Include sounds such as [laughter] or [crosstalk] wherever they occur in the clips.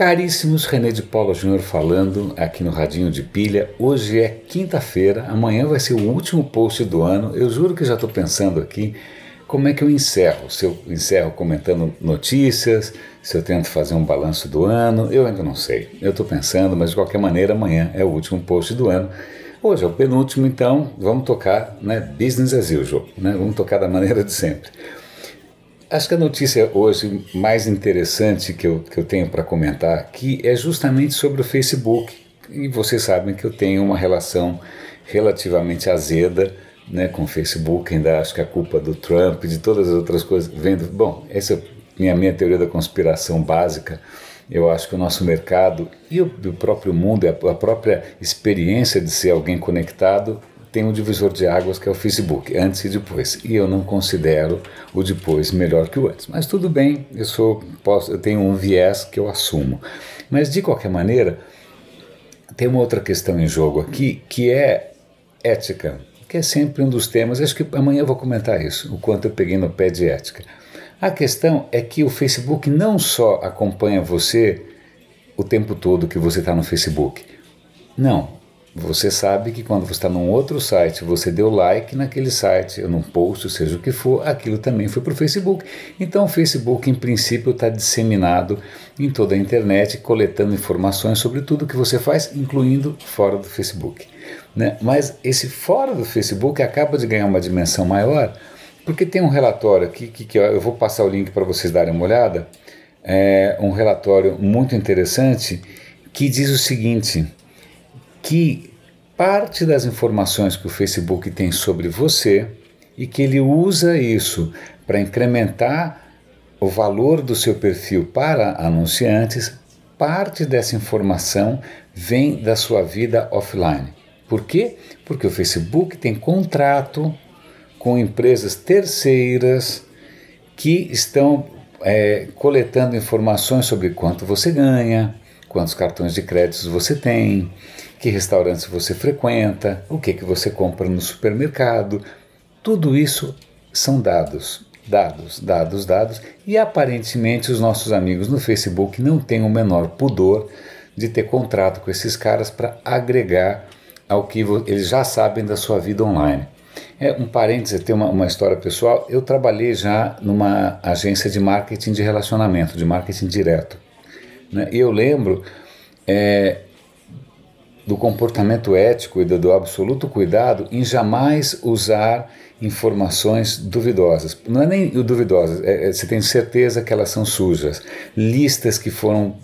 Caríssimos, René de Paula Júnior falando aqui no Radinho de Pilha. Hoje é quinta-feira, amanhã vai ser o último post do ano. Eu juro que já estou pensando aqui como é que eu encerro. Se eu encerro comentando notícias, se eu tento fazer um balanço do ano, eu ainda não sei. Eu estou pensando, mas de qualquer maneira, amanhã é o último post do ano. Hoje é o penúltimo, então vamos tocar né, business as usual, né? vamos tocar da maneira de sempre. Acho que a notícia hoje mais interessante que eu, que eu tenho para comentar aqui é justamente sobre o Facebook. E vocês sabem que eu tenho uma relação relativamente azeda né, com o Facebook, ainda acho que a culpa do Trump, de todas as outras coisas, vendo. Bom, essa é minha, minha teoria da conspiração básica. Eu acho que o nosso mercado e o, o próprio mundo, a, a própria experiência de ser alguém conectado tem um divisor de águas que é o Facebook, antes e depois. E eu não considero o depois melhor que o antes. Mas tudo bem, eu sou posso, eu tenho um viés que eu assumo. Mas de qualquer maneira, tem uma outra questão em jogo aqui, que é ética, que é sempre um dos temas. Acho que amanhã eu vou comentar isso, o quanto eu peguei no pé de ética. A questão é que o Facebook não só acompanha você o tempo todo que você está no Facebook. Não, você sabe que quando você está num outro site, você deu like naquele site, ou num post, seja o que for, aquilo também foi para o Facebook. Então o Facebook, em princípio, está disseminado em toda a internet, coletando informações sobre tudo que você faz, incluindo fora do Facebook. Né? Mas esse fora do Facebook acaba de ganhar uma dimensão maior, porque tem um relatório aqui, que, que eu vou passar o link para vocês darem uma olhada, é um relatório muito interessante que diz o seguinte que parte das informações que o Facebook tem sobre você e que ele usa isso para incrementar o valor do seu perfil para anunciantes, parte dessa informação vem da sua vida offline. Por quê? Porque o Facebook tem contrato com empresas terceiras que estão é, coletando informações sobre quanto você ganha, quantos cartões de créditos você tem, que restaurantes você frequenta, o que, que você compra no supermercado. Tudo isso são dados, dados, dados, dados, e aparentemente os nossos amigos no Facebook não têm o menor pudor de ter contrato com esses caras para agregar ao que eles já sabem da sua vida online. É um parêntese, tem uma, uma história pessoal. Eu trabalhei já numa agência de marketing de relacionamento, de marketing direto. Né? Eu lembro é, do comportamento ético e do, do, absoluto cuidado em jamais usar informações duvidosas. Não é nem duvidosas, é, é, você tem certeza que elas são sujas. Listas que foram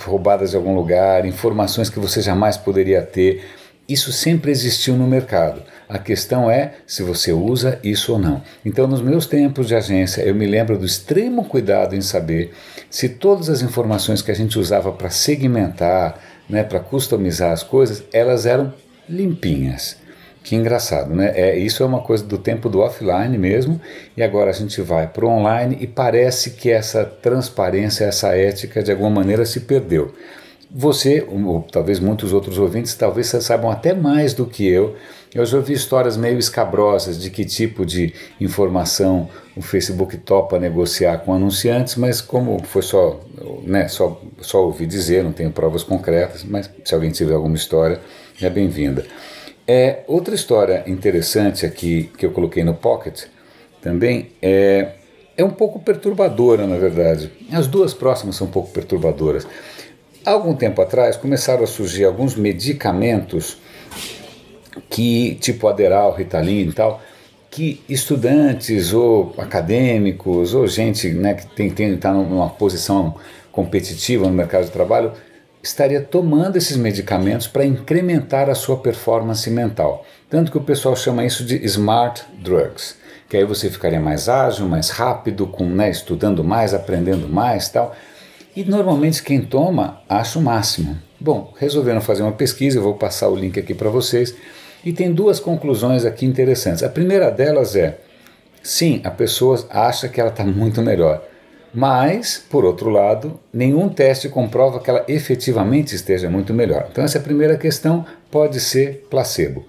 roubadas de algum lugar, informações que você jamais poderia ter. Isso sempre existiu no mercado. A questão é se você usa isso ou não. Então, nos meus tempos de agência, eu me lembro do extremo cuidado em saber se todas as informações que a gente usava para segmentar, né, para customizar as coisas, elas eram limpinhas. Que engraçado, né? É, isso é uma coisa do tempo do offline mesmo, e agora a gente vai para o online e parece que essa transparência, essa ética, de alguma maneira se perdeu. Você, ou talvez muitos outros ouvintes, talvez saibam até mais do que eu. Eu já ouvi histórias meio escabrosas de que tipo de informação o Facebook topa negociar com anunciantes, mas como foi só, né, só, só ouvi dizer, não tenho provas concretas, mas se alguém tiver alguma história, é bem-vinda. É, outra história interessante aqui que eu coloquei no Pocket também é, é um pouco perturbadora, na verdade. As duas próximas são um pouco perturbadoras. Há algum tempo atrás começaram a surgir alguns medicamentos que, tipo Aderal, Ritalin e tal, que estudantes ou acadêmicos ou gente né, que tem está tem, tá numa posição competitiva no mercado de trabalho estaria tomando esses medicamentos para incrementar a sua performance mental. Tanto que o pessoal chama isso de smart drugs, que aí você ficaria mais ágil, mais rápido, com, né, estudando mais, aprendendo mais tal. E normalmente quem toma acha o máximo. Bom, resolveram fazer uma pesquisa, eu vou passar o link aqui para vocês, e tem duas conclusões aqui interessantes. A primeira delas é: sim, a pessoa acha que ela está muito melhor, mas, por outro lado, nenhum teste comprova que ela efetivamente esteja muito melhor. Então, essa é primeira questão pode ser placebo.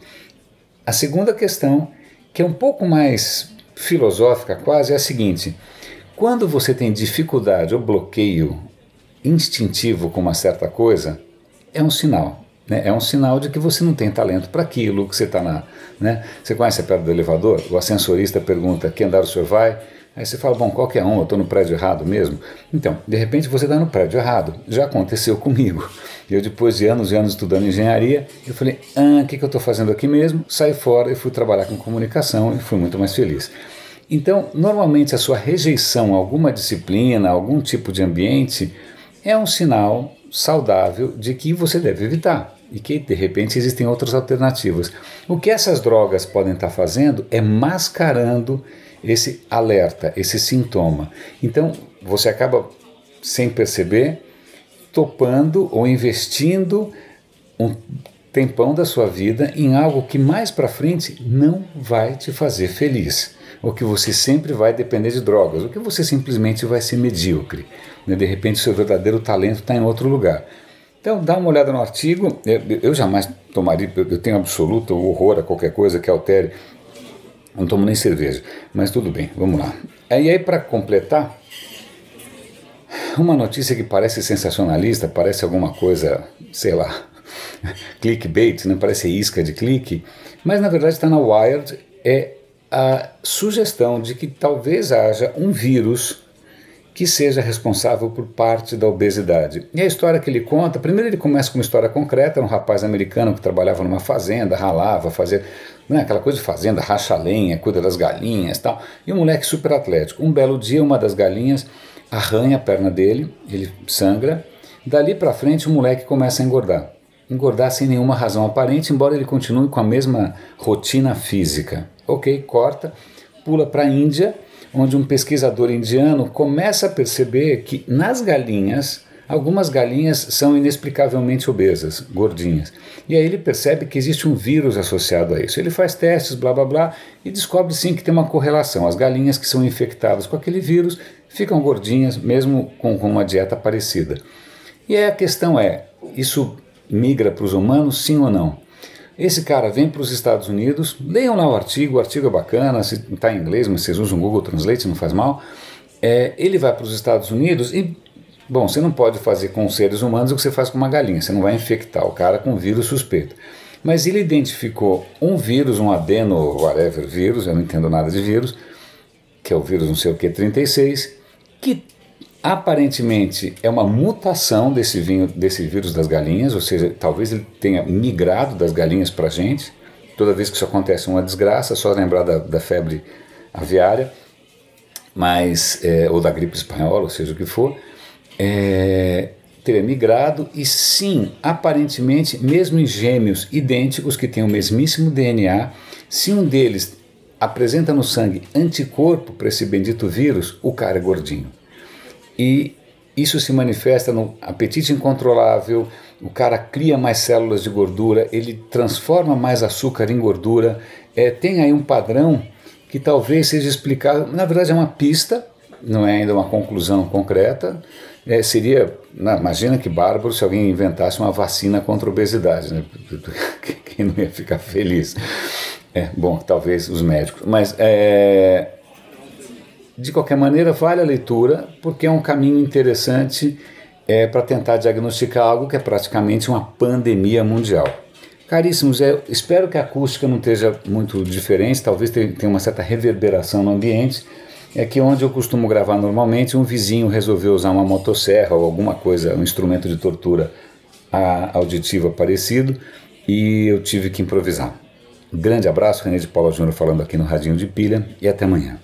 A segunda questão, que é um pouco mais filosófica quase, é a seguinte: quando você tem dificuldade ou bloqueio instintivo com uma certa coisa, é um sinal. Né? É um sinal de que você não tem talento para aquilo, que você está na. Né? Você conhece a pedra do elevador? O ascensorista pergunta: que andar o senhor vai? Aí você fala, bom, qualquer um, eu estou no prédio errado mesmo. Então, de repente você está no prédio errado. Já aconteceu [laughs] comigo. Eu, depois de anos e anos estudando engenharia, eu falei, ah, o que, que eu estou fazendo aqui mesmo? Saí fora e fui trabalhar com comunicação e fui muito mais feliz. Então, normalmente a sua rejeição a alguma disciplina, a algum tipo de ambiente, é um sinal saudável de que você deve evitar e que de repente existem outras alternativas. O que essas drogas podem estar fazendo é mascarando esse alerta, esse sintoma. Então você acaba, sem perceber, topando ou investindo um tempão da sua vida em algo que mais para frente não vai te fazer feliz, ou que você sempre vai depender de drogas, ou que você simplesmente vai ser medíocre. Né? De repente, seu verdadeiro talento está em outro lugar. Então, dá uma olhada no artigo. Eu jamais tomaria, eu tenho absoluto horror a qualquer coisa que altere não tomo nem cerveja, mas tudo bem, vamos lá. E aí, para completar, uma notícia que parece sensacionalista, parece alguma coisa, sei lá, [laughs] clickbait, né? parece isca de clique, mas na verdade está na Wired, é a sugestão de que talvez haja um vírus que seja responsável por parte da obesidade. E a história que ele conta, primeiro ele começa com uma história concreta, um rapaz americano que trabalhava numa fazenda, ralava, fazia né, aquela coisa de fazenda, racha lenha, cuida das galinhas tal, e um moleque super atlético. Um belo dia, uma das galinhas arranha a perna dele, ele sangra, dali para frente o moleque começa a engordar. Engordar sem nenhuma razão aparente, embora ele continue com a mesma rotina física. Ok, corta, pula para a Índia, onde um pesquisador indiano começa a perceber que nas galinhas, algumas galinhas são inexplicavelmente obesas, gordinhas. E aí ele percebe que existe um vírus associado a isso. Ele faz testes, blá blá blá, e descobre sim que tem uma correlação. As galinhas que são infectadas com aquele vírus ficam gordinhas, mesmo com, uma dieta parecida. E aí a questão é: isso migra para os humanos, sim ou não? Esse cara vem para os Estados Unidos, leiam lá o artigo, o artigo é bacana, está em inglês, mas vocês usam o Google Translate, não faz mal. É, ele vai para os Estados Unidos e, bom, você não pode fazer com seres humanos o que você faz com uma galinha, você não vai infectar o cara com vírus suspeito. Mas ele identificou um vírus, um adeno, whatever vírus, eu não entendo nada de vírus, que é o vírus não sei o que 36, que Aparentemente é uma mutação desse, vinho, desse vírus das galinhas, ou seja, talvez ele tenha migrado das galinhas para a gente. Toda vez que isso acontece é uma desgraça, só lembrar da, da febre aviária, mas, é, ou da gripe espanhola, ou seja o que for. É, teria migrado e sim, aparentemente, mesmo em gêmeos idênticos que têm o mesmíssimo DNA, se um deles apresenta no sangue anticorpo para esse bendito vírus, o cara é gordinho e isso se manifesta no apetite incontrolável, o cara cria mais células de gordura, ele transforma mais açúcar em gordura. É, tem aí um padrão que talvez seja explicado, na verdade é uma pista, não é ainda uma conclusão concreta. É, seria, não, imagina que bárbaro se alguém inventasse uma vacina contra a obesidade, né? [laughs] quem não ia ficar feliz? É, bom, talvez os médicos, mas é, de qualquer maneira, vale a leitura, porque é um caminho interessante é, para tentar diagnosticar algo que é praticamente uma pandemia mundial. Caríssimos, é, espero que a acústica não esteja muito diferente, talvez tenha uma certa reverberação no ambiente. É que onde eu costumo gravar normalmente, um vizinho resolveu usar uma motosserra ou alguma coisa, um instrumento de tortura auditiva parecido, e eu tive que improvisar. Um grande abraço, René de Paula Júnior falando aqui no Radinho de Pilha, e até amanhã.